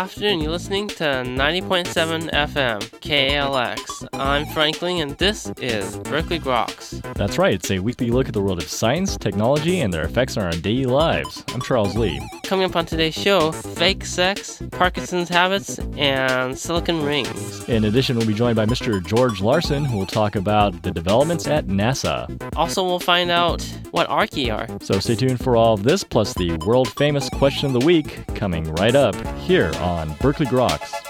afternoon. You're listening to 90.7 FM KALX. I'm Frank Ling, and this is Berkeley Groks. That's right, it's a weekly look at the world of science, technology, and their effects on our daily lives. I'm Charles Lee. Coming up on today's show fake sex, Parkinson's habits, and silicon rings. In addition, we'll be joined by Mr. George Larson, who will talk about the developments at NASA. Also, we'll find out what archaea are. So stay tuned for all of this, plus the world famous question of the week, coming right up here on Berkeley Groks.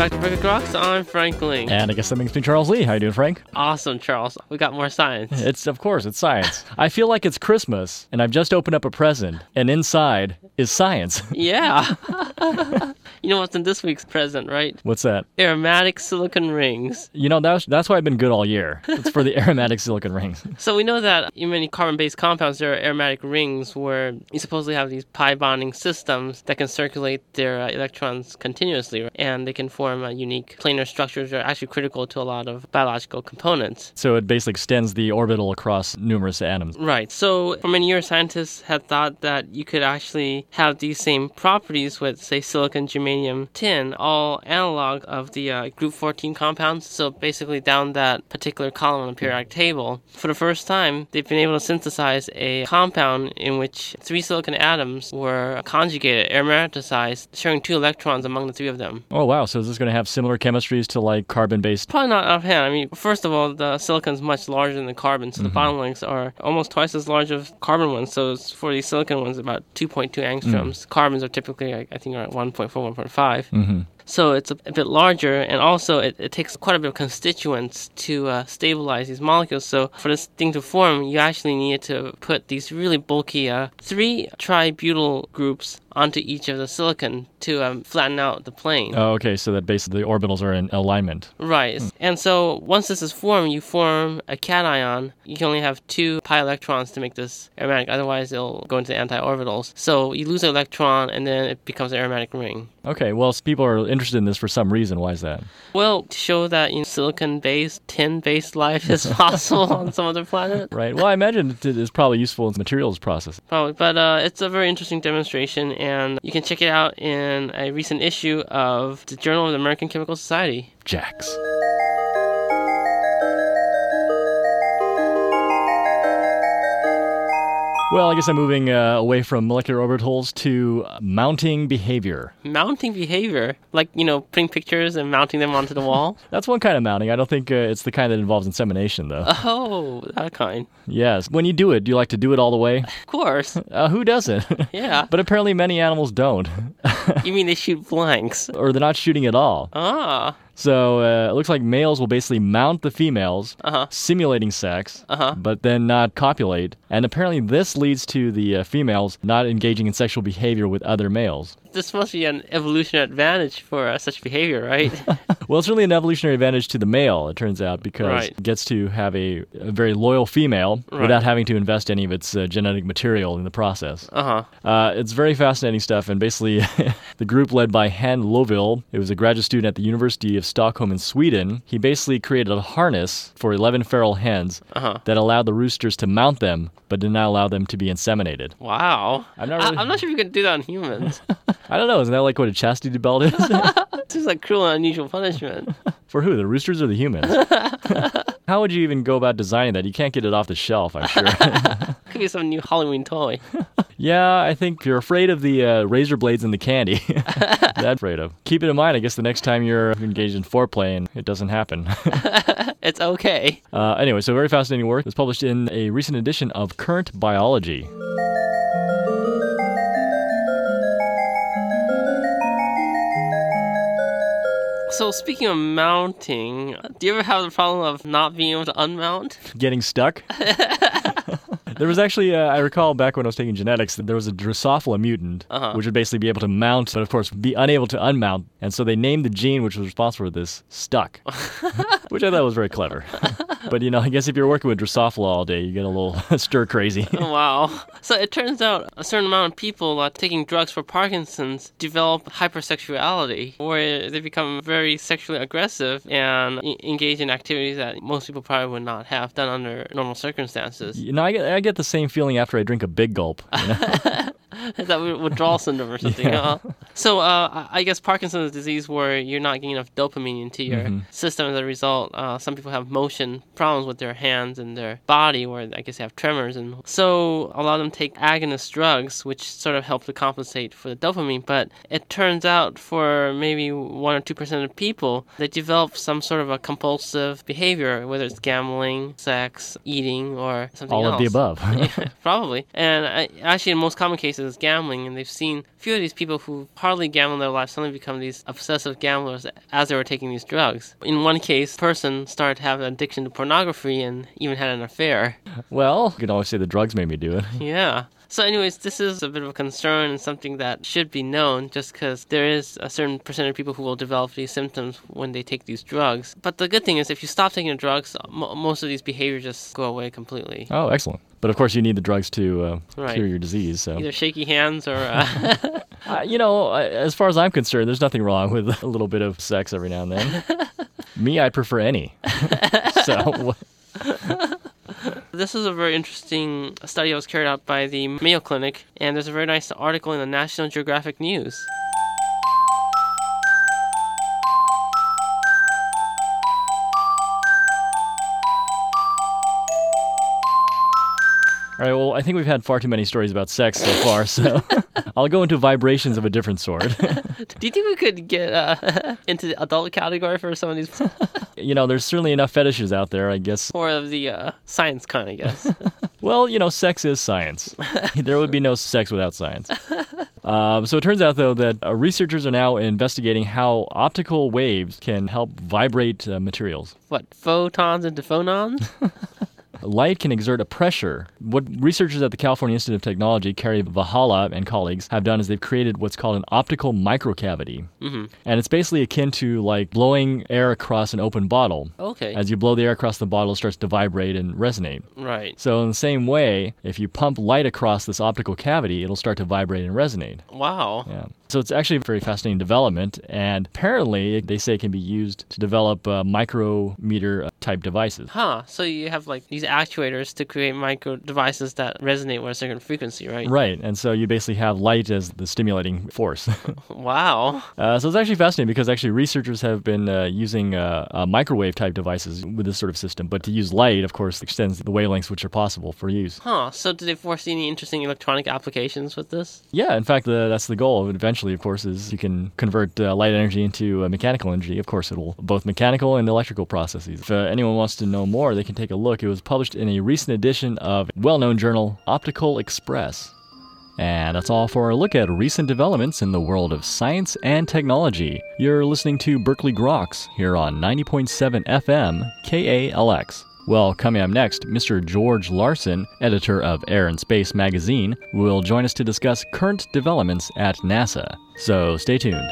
Back to Berkeley Groks. I'm Frank Ling. And I guess that makes me Charles Lee. How you doing, Frank? Awesome, Charles. We got more science. It's of course it's science. I feel like it's Christmas, and I've just opened up a present, and inside is science. Yeah. you know what's in this week's present, right? What's that? Aromatic silicon rings. You know that's that's why I've been good all year. It's for the aromatic silicon rings. So we know that in many carbon-based compounds, there are aromatic rings where you supposedly have these pi bonding systems that can circulate their uh, electrons continuously, and they can form uh, unique planar structures are actually critical to a lot of biological components. So it basically extends the orbital across numerous atoms. Right. So for many years, scientists had thought that you could actually have these same properties with, say, silicon, germanium, tin, all analog of the uh, group 14 compounds. So basically, down that particular column on the periodic table, for the first time, they've been able to synthesize a compound in which three silicon atoms were conjugated, aromaticized, sharing two electrons among the three of them. Oh wow! So is this going to have similar chemistries to like carbon-based? Probably not offhand. I mean, first of all, the silicon's much larger than the carbon, so the bond lengths are almost twice as large as carbon ones. So it's for these silicon ones, about 2.2 angstroms. Carbons are typically, I I think, around 1.4, 1.5. Mm-hmm. So it's a, a bit larger, and also it, it takes quite a bit of constituents to uh, stabilize these molecules. So for this thing to form, you actually need to put these really bulky uh, three tributyl groups onto each of the silicon to um, flatten out the plane. Oh, okay. So that basically the orbitals are in alignment. Right. And so once this is formed, you form a cation. You can only have two pi electrons to make this aromatic, otherwise it'll go into the anti-orbitals. So you lose an electron and then it becomes an aromatic ring. Okay. Well, people are interested in this for some reason. Why is that? Well, to show that you know, silicon-based, tin-based life is possible on some other planet. Right. Well, I imagine it is probably useful in materials processing. Probably, but uh, it's a very interesting demonstration, and you can check it out in a recent issue of the Journal of the American Chemical Society. JACS. Well, I guess I'm moving uh, away from molecular orbitals to mounting behavior. Mounting behavior, like you know, putting pictures and mounting them onto the wall. That's one kind of mounting. I don't think uh, it's the kind that involves insemination, though. oh, that kind. yes. When you do it, do you like to do it all the way? Of course. Uh, who doesn't? Yeah. but apparently, many animals don't, you mean they shoot blanks? or they're not shooting at all. Ah. So uh, it looks like males will basically mount the females, Uh-huh. simulating sex, Uh-huh. but then not copulate. And apparently, this leads to the uh, females not engaging in sexual behavior with other males. This must be an evolutionary advantage for uh, such behavior, right? Well, it's really an evolutionary advantage to the male, it turns out, because Right. it gets to have a, a very loyal female Right. without having to invest any of its uh, genetic material in the process. uh huh. Uh, it's very fascinating stuff, and basically, the group led by Hanne Løvlie, it was a graduate student at the University of Stockholm in Sweden. He basically created a harness for 11 feral hens Uh-huh. that allowed the roosters to mount them, but did not allow them to be inseminated. Wow. I'm not I- really- I'm not sure if you can do that on humans. I don't know, isn't that like what a chastity belt is? This is like cruel and unusual punishment. for who? The roosters or the humans? How would you even go about designing that? You can't get it off the shelf, I'm sure. Could be some new Halloween toy. yeah, I think if you're afraid of the uh, razor blades and the candy. That's afraid of. Keep it in mind, I guess, the next time you're engaged in foreplay and it doesn't happen. It's okay. uh, anyway, so very fascinating work. It was published in a recent edition of Current Biology. So speaking of mounting, do you ever have the problem of not being able to unmount? Getting stuck? There was actually, uh, I recall back when I was taking genetics, that there was a Drosophila mutant, Uh-huh. which would basically be able to mount, but of course be unable to unmount. And so they named the gene which was responsible for this stuck. which I thought was very clever. but you know, I guess if you're working with Drosophila all day, you get a little stir crazy. wow. So it turns out a certain amount of people uh, taking drugs for Parkinson's develop hypersexuality, where they become very sexually aggressive and e- engage in activities that most people probably would not have done under normal circumstances. You know, I get, I get the same feeling after I drink a big gulp. You know? Is that withdrawal syndrome or something? Yeah. huh? So uh, I guess Parkinson's disease, where you're not getting enough dopamine into your Mm-hmm. system as a result. Uh, some people have motion problems with their hands and their body, where I guess they have tremors, and so a lot of them take agonist drugs, which sort of help to compensate for the dopamine. But it turns out for maybe one or two percent of people, they develop some sort of a compulsive behavior, whether it's gambling, sex, eating, or something All else. of the above. Yeah, probably. And I, actually, in most common cases, gambling, and they've seen a few of these people who hardly gamble in their life suddenly become these obsessive gamblers as they were taking these drugs. In one case, a person started to have an addiction to pornography and even had an affair. well, you can always say the drugs made me do it. Yeah. So, anyways, this is a bit of a concern and something that should be known just because there is a certain percentage of people who will develop these symptoms when they take these drugs. But the good thing is, if you stop taking the drugs, mo most of these behaviors just go away completely. Oh, excellent. But of course, you need the drugs to uh, Right. cure your disease. So, Either shaky hands or. Uh, uh, you know, as far as I'm concerned, there's nothing wrong with a little bit of sex every now and then. Me, I prefer any. so, This is a very interesting study that was carried out by the Mayo Clinic, and there's a very nice article in the National Geographic News. All right. Well, I think we've had far too many stories about sex so far. So, I'll go into vibrations of a different sort. Do you think we could get uh, into the adult category for some of these, you know, there's certainly enough fetishes out there, I guess. or of the uh, science kind, I guess? Well, you know, sex is science. there would be no sex without science. Um, so it turns out, though, that uh, researchers are now investigating how optical waves can help vibrate uh, materials. what photons into phonons? Light can exert a pressure. What researchers at the California Institute of Technology, Kerry Vahala and colleagues, have done is they've created what's called an optical microcavity. Mm-hmm. And it's basically akin to like blowing air across an open bottle. Okay, As you blow the air across the bottle, it starts to vibrate and resonate. right. So, in the same way, if you pump light across this optical cavity, it'll start to vibrate and resonate. Wow. Yeah. So, it's actually a very fascinating development, and apparently, they say it can be used to develop uh, micrometer uh, type devices. Huh. So you have like these actuators to create micro devices that resonate with a certain frequency, right? Right, and so you basically have light as the stimulating force. Wow. uh, so it's actually fascinating because actually researchers have been uh, using uh, uh, microwave type devices with this sort of system, but to use light, of course, extends the wavelengths which are possible for use. Huh. So did they foresee any interesting electronic applications with this? Yeah, in fact, that's the goal. Eventually, of course, is you can convert uh, light energy into uh, mechanical energy. Of course, it'll both mechanical and electrical processes. If anyone wants to know more, they can take a look. It was published in a recent edition of well-known journal Optics Express. And that's all for our look at recent developments in the world of science and technology. You're listening to Berkeley Groks here on 90.7 FM KALX. Well, coming up next, Mr. George Larson, editor of Air and Space magazine, will join us to discuss current developments at NASA. So stay tuned.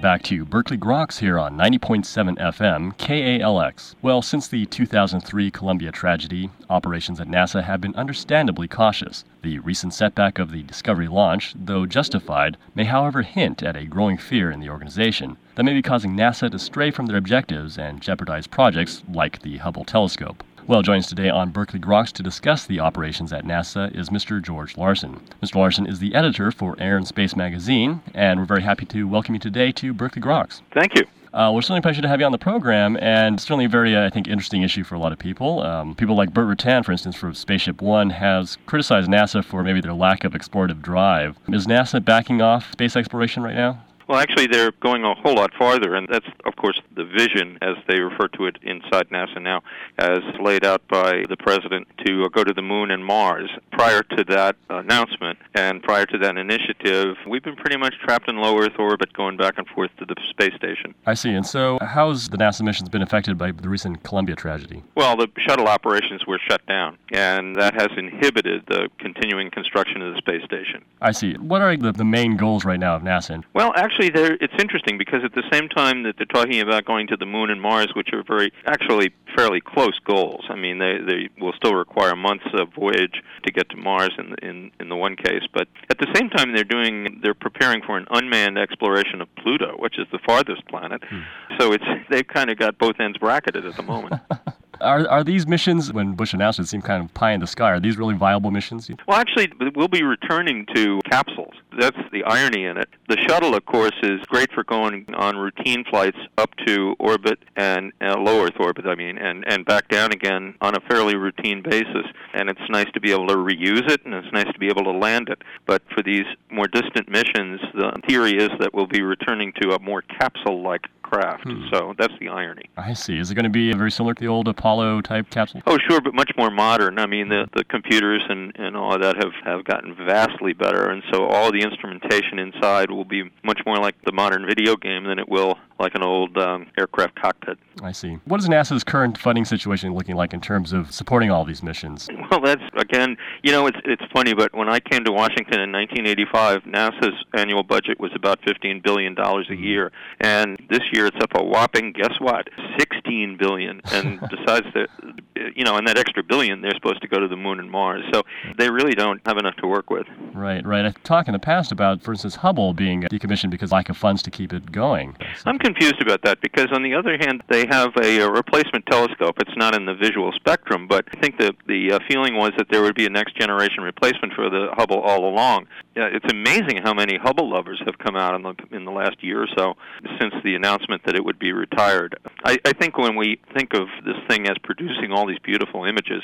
Back to Berkeley Groks here on 90.7 FM KALX. Well, since the 2003 Columbia tragedy, operations at NASA have been understandably cautious. The recent setback of the Discovery launch, though justified, may however hint at a growing fear in the organization that may be causing NASA to stray from their objectives and jeopardize projects like the Hubble telescope. Well, joins today on Berkeley Groks to discuss the operations at NASA is Mr. George Larson. Mr. Larson is the editor for Air and Space magazine, and we're very happy to welcome you today to Berkeley Groks. Thank you. Uh, we're certainly a pleasure to have you on the program, and certainly a very, uh, I think, interesting issue for a lot of people. Um, people like Burt Rutan, for instance, from Spaceship One, has criticized NASA for maybe their lack of explorative drive. Is NASA backing off space exploration right now? Well, actually, they're going a whole lot farther, and that's, of course, the vision, as they refer to it inside NASA now, as laid out by the president to go to the moon and Mars. Prior to that announcement and prior to that initiative, we've been pretty much trapped in low Earth orbit going back and forth to the space station. I see. And so, how's the NASA missions been affected by the recent Columbia tragedy? Well, the shuttle operations were shut down, and that has inhibited the continuing construction of the space station. I see. What are the, the main goals right now of NASA? Well, actually, it's interesting because at the same time that they're talking about going to the moon and Mars, which are very actually fairly close goals. I mean, they they will still require months of voyage to get to Mars in in in the one case, but at the same time they're doing they're preparing for an unmanned exploration of Pluto, which is the farthest planet. Hmm. So it's they've kind of got both ends bracketed at the moment. Are, are these missions, when Bush announced it, seem kind of pie in the sky? Are these really viable missions? Well, actually, we'll be returning to capsules. That's the irony in it. The shuttle, of course, is great for going on routine flights up to orbit and uh, low Earth orbit, I mean, and, and back down again on a fairly routine basis. And it's nice to be able to reuse it, and it's nice to be able to land it. But for these more distant missions, the theory is that we'll be returning to a more capsule like craft. Hmm. So that's the irony. I see. Is it going to be very similar to the old Apollo type capsule? Oh, sure, but much more modern. I mean, the the computers and and all of that have have gotten vastly better, and so all the instrumentation inside will be much more like the modern video game than it will like an old um, aircraft cockpit. I see. What is NASA's current funding situation looking like in terms of supporting all these missions? Well, that's again, you know, it's it's funny, but when I came to Washington in 1985, NASA's annual budget was about 15 billion dollars a mm-hmm. year, and this year it's up a whopping guess what, 16 billion. And besides the, you know, and that extra billion, they're supposed to go to the moon and Mars. So they really don't have enough to work with. Right, right. I've talked in the past about, for instance, Hubble being decommissioned because lack of funds to keep it going. I'm confused about that because, on the other hand, they have a, a replacement telescope. It's not in the visual spectrum, but I think that the uh, feeling was that there would be a next generation replacement for the Hubble all along. Yeah, it's amazing how many Hubble lovers have come out in the in the last year or so since the announcement that it would be retired. I, I think when we think of this thing as producing all these beautiful images,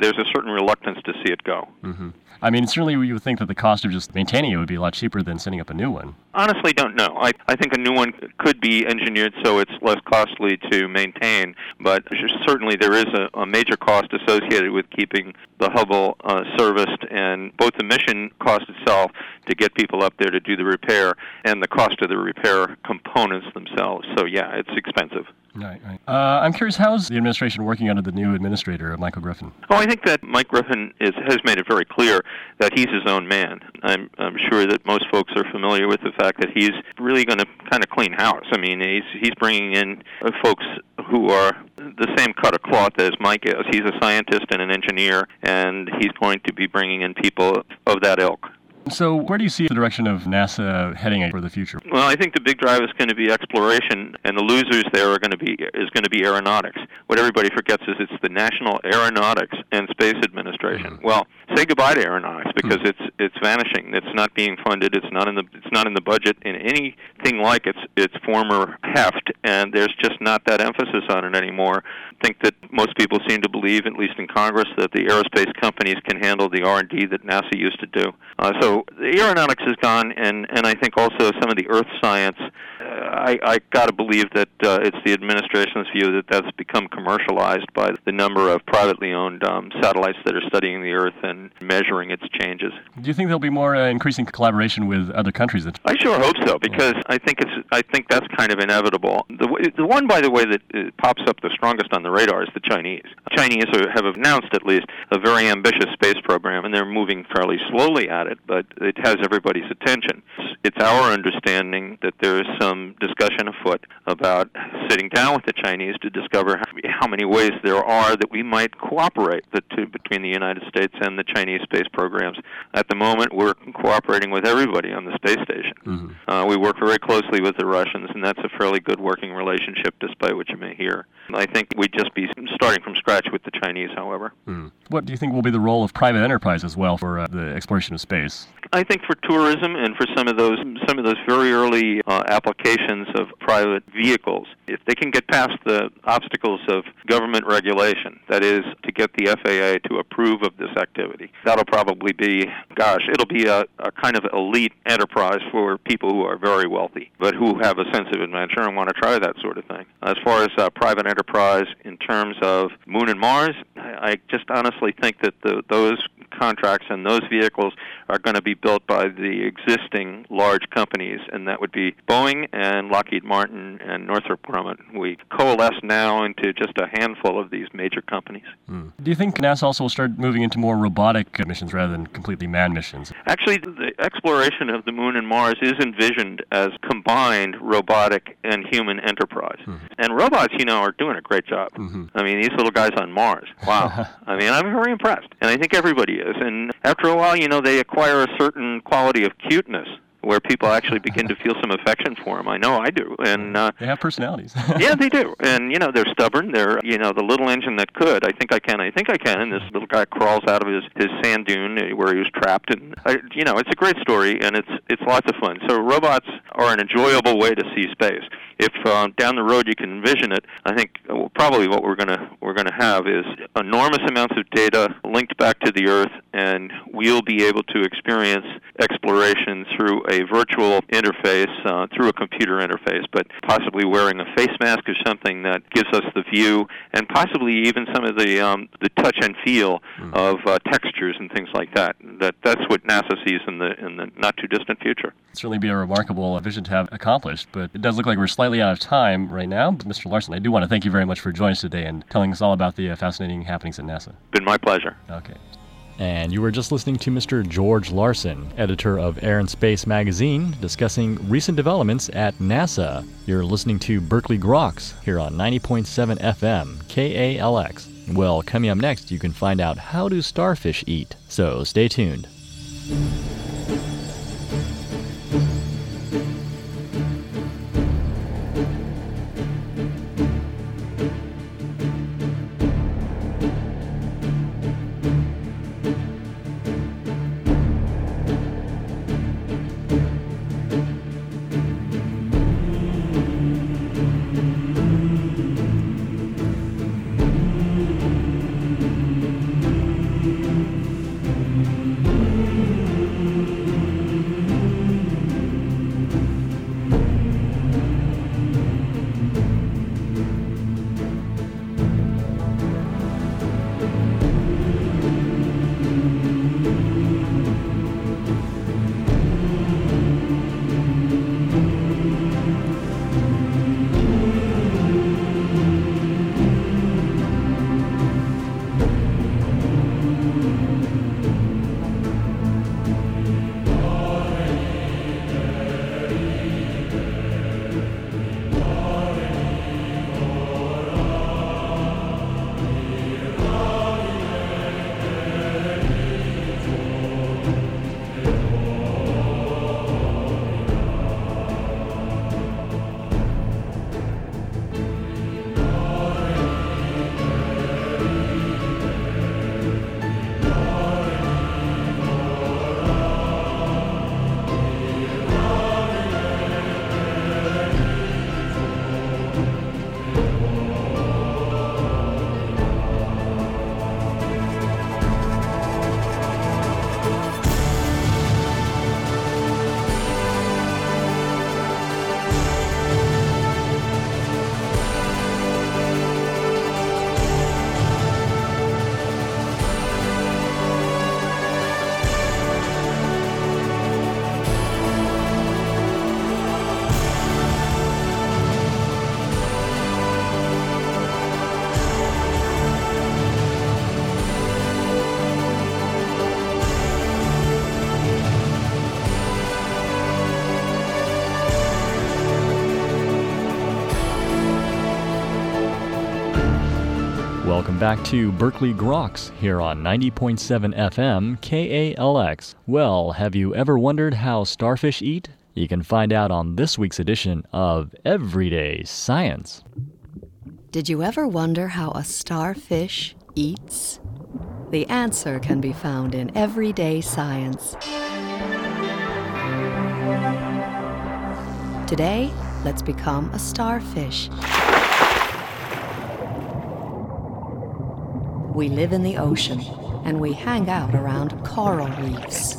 there's a certain reluctance to see it go. Mm-hmm. I mean, certainly you would think that the cost of just maintaining it would be a lot cheaper than setting up a new one. Honestly, don't know. I, I think a new one could be engineered so it's less costly to maintain, but certainly there is a, a major cost associated with keeping the Hubble uh, serviced, and both the mission cost itself to get people up there to do the repair and the cost of the repair components themselves. So, yeah, it's expensive. Right, right. Uh, I'm curious, how's the administration working under the new administrator, Michael Griffin? Oh, I think that Mike Griffin is, has made it very clear that he's his own man. I'm, I'm sure that most folks are familiar with the fact that he's really going to kind of clean house. I mean, he's he's bringing in uh, folks who are the same cut of cloth as Mike is. He's a scientist and an engineer, and he's going to be bringing in people of that ilk. So, where do you see the direction of NASA heading for the future? Well, I think the big drive is going to be exploration, and the losers there are going to be is going to be aeronautics. What everybody forgets is it's the National Aeronautics and Space Administration. Mm-hmm. Well, say goodbye to aeronautics because mm-hmm. it's it's vanishing. It's not being funded. It's not in the it's not in the budget in anything like its its former heft, and there's just not that emphasis on it anymore. I think that most people seem to believe, at least in Congress, that the aerospace companies can handle the R&D that NASA used to do. Uh, so the aeronautics is gone, and and I think also some of the Earth science. I I got to believe that uh, it's the administration's view that that's become commercialized by the number of privately owned um, satellites that are studying the Earth and measuring its changes. Do you think there'll be more uh, increasing collaboration with other countries? That- I sure hope so because I think it's I think that's kind of inevitable. The the one, by the way, that uh, pops up the strongest on the radar is the Chinese. The Chinese are, have announced at least a very ambitious space program, and they're moving fairly slowly at it, but it has everybody's attention. It's our understanding that there is some discussion afoot about sitting down with the Chinese to discover how many ways there are that we might cooperate the two, between the United States and the Chinese space programs. At the moment, we're cooperating with everybody on the space station. Mm-hmm. Uh, we work very closely with the Russians, and that's a fairly good working relationship, despite what you may hear. I think we'd just be starting from scratch with the Chinese, however. Mm. What do you think will be the role of private enterprise as well for uh, the exploration of space? I think for tourism and for some of those some of those very early uh, applications of private vehicles, if they can get past the obstacles of government regulation, that is to get the FAA to approve of this activity, that'll probably be, gosh, it'll be a, a kind of elite enterprise for people who are very wealthy, but who have a sense of adventure and want to try that sort of thing. As far as uh, private enterprise in terms of Moon and Mars, I just honestly think that the, those contracts and those vehicles are going to be built by the existing large companies, and that would be Boeing and Lockheed Martin and Northrop Grumman. We coalesce now into just a handful of these major companies. Mm. Do you think NASA also will start moving into more robotic missions rather than completely manned missions? Actually, the exploration of the Moon and Mars is envisioned as combined robotic and human enterprise. Mm-hmm. And robots, you know, are doing a great job. Mm-hmm. I mean, these little guys on Mars. Wow. I mean, I'm very impressed. And I think everybody is. And after a while, you know, they acquire a certain quality of cuteness where people actually begin to feel some affection for them. I know I do, and uh, they have personalities. yeah, they do, and you know they're stubborn. They're you know the little engine that could. I think I can. I think I can. And this little guy crawls out of his his sand dune where he was trapped, and I, you know it's a great story, and it's it's lots of fun. So robots are an enjoyable way to see space. If uh, down the road you can envision it, I think uh, probably what we're gonna we're gonna have is enormous amounts of data linked back to the Earth, and we'll be able to experience exploration through a virtual interface uh, through a computer interface, but possibly wearing a face mask or something that gives us the view and possibly even some of the um, the touch and feel mm. of uh, textures and things like that. That that's what NASA sees in the in the not too distant future. It'd certainly be a remarkable vision to have accomplished, but it does look like we're slightly out of time right now. Mr. Larson, I do want to thank you very much for joining us today and telling us all about the uh, fascinating happenings at NASA. Been my pleasure. Okay. And you were just listening to Mr. George Larson, editor of Air and Space magazine, discussing recent developments at NASA. You're listening to Berkeley Groks here on 90.7 FM, KALX. Well, coming up next, you can find out how do starfish eat. So stay tuned. Welcome back to Berkeley Groks here on 90.7 FM KALX. Well, have you ever wondered how starfish eat? You can find out on this week's edition of Everyday Science. Did you ever wonder how a starfish eats? The answer can be found in Everyday Science. Today, let's become a starfish. We live in the ocean and we hang out around coral reefs.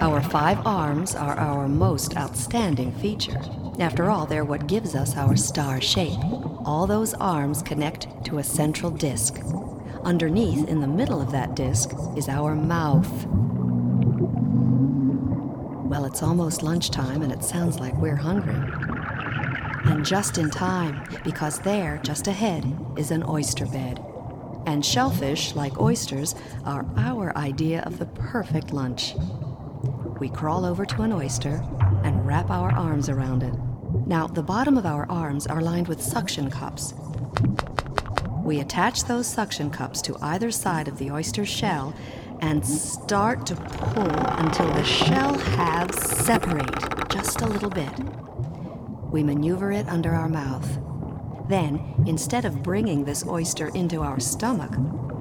Our five arms are our most outstanding feature. After all, they're what gives us our star shape. All those arms connect to a central disc. Underneath, in the middle of that disc, is our mouth. Well, it's almost lunchtime and it sounds like we're hungry. And just in time, because there, just ahead, is an oyster bed. And shellfish, like oysters, are our idea of the perfect lunch. We crawl over to an oyster and wrap our arms around it. Now, the bottom of our arms are lined with suction cups. We attach those suction cups to either side of the oyster shell and start to pull until the shell halves separate just a little bit. We maneuver it under our mouth. Then, instead of bringing this oyster into our stomach,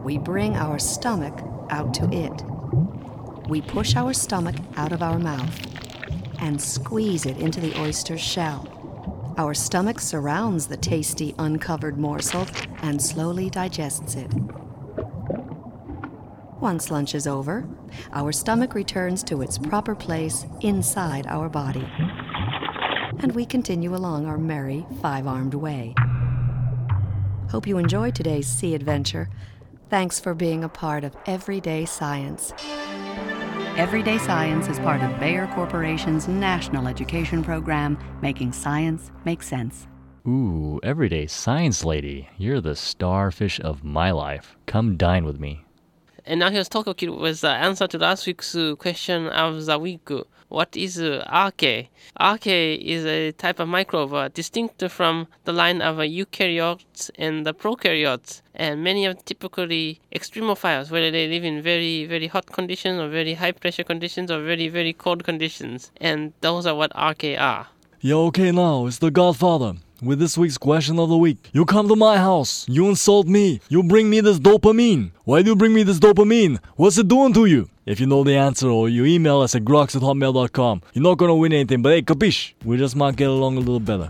we bring our stomach out to it. We push our stomach out of our mouth and squeeze it into the oyster's shell. Our stomach surrounds the tasty uncovered morsel and slowly digests it. Once lunch is over, our stomach returns to its proper place inside our body. And we continue along our merry, five armed way. Hope you enjoyed today's sea adventure. Thanks for being a part of Everyday Science. Everyday Science is part of Bayer Corporation's national education program, making science make sense. Ooh, Everyday Science Lady, you're the starfish of my life. Come dine with me. And now here's Tokyo Kid with the answer to last week's uh, question of the week. What is uh, archaea? Archaea is a type of microbe uh, distinct from the line of uh, eukaryotes and the prokaryotes. And many are typically extremophiles, where they live in very, very hot conditions or very high pressure conditions or very, very cold conditions. And those are what archaea are. Yeah, okay, now it's the Godfather with this week's question of the week. You come to my house, you insult me, you bring me this dopamine. Why do you bring me this dopamine? What's it doing to you? If you know the answer or you email us at groks at hotmail.com, you're not gonna win anything, but hey, capiche? We just might get along a little better.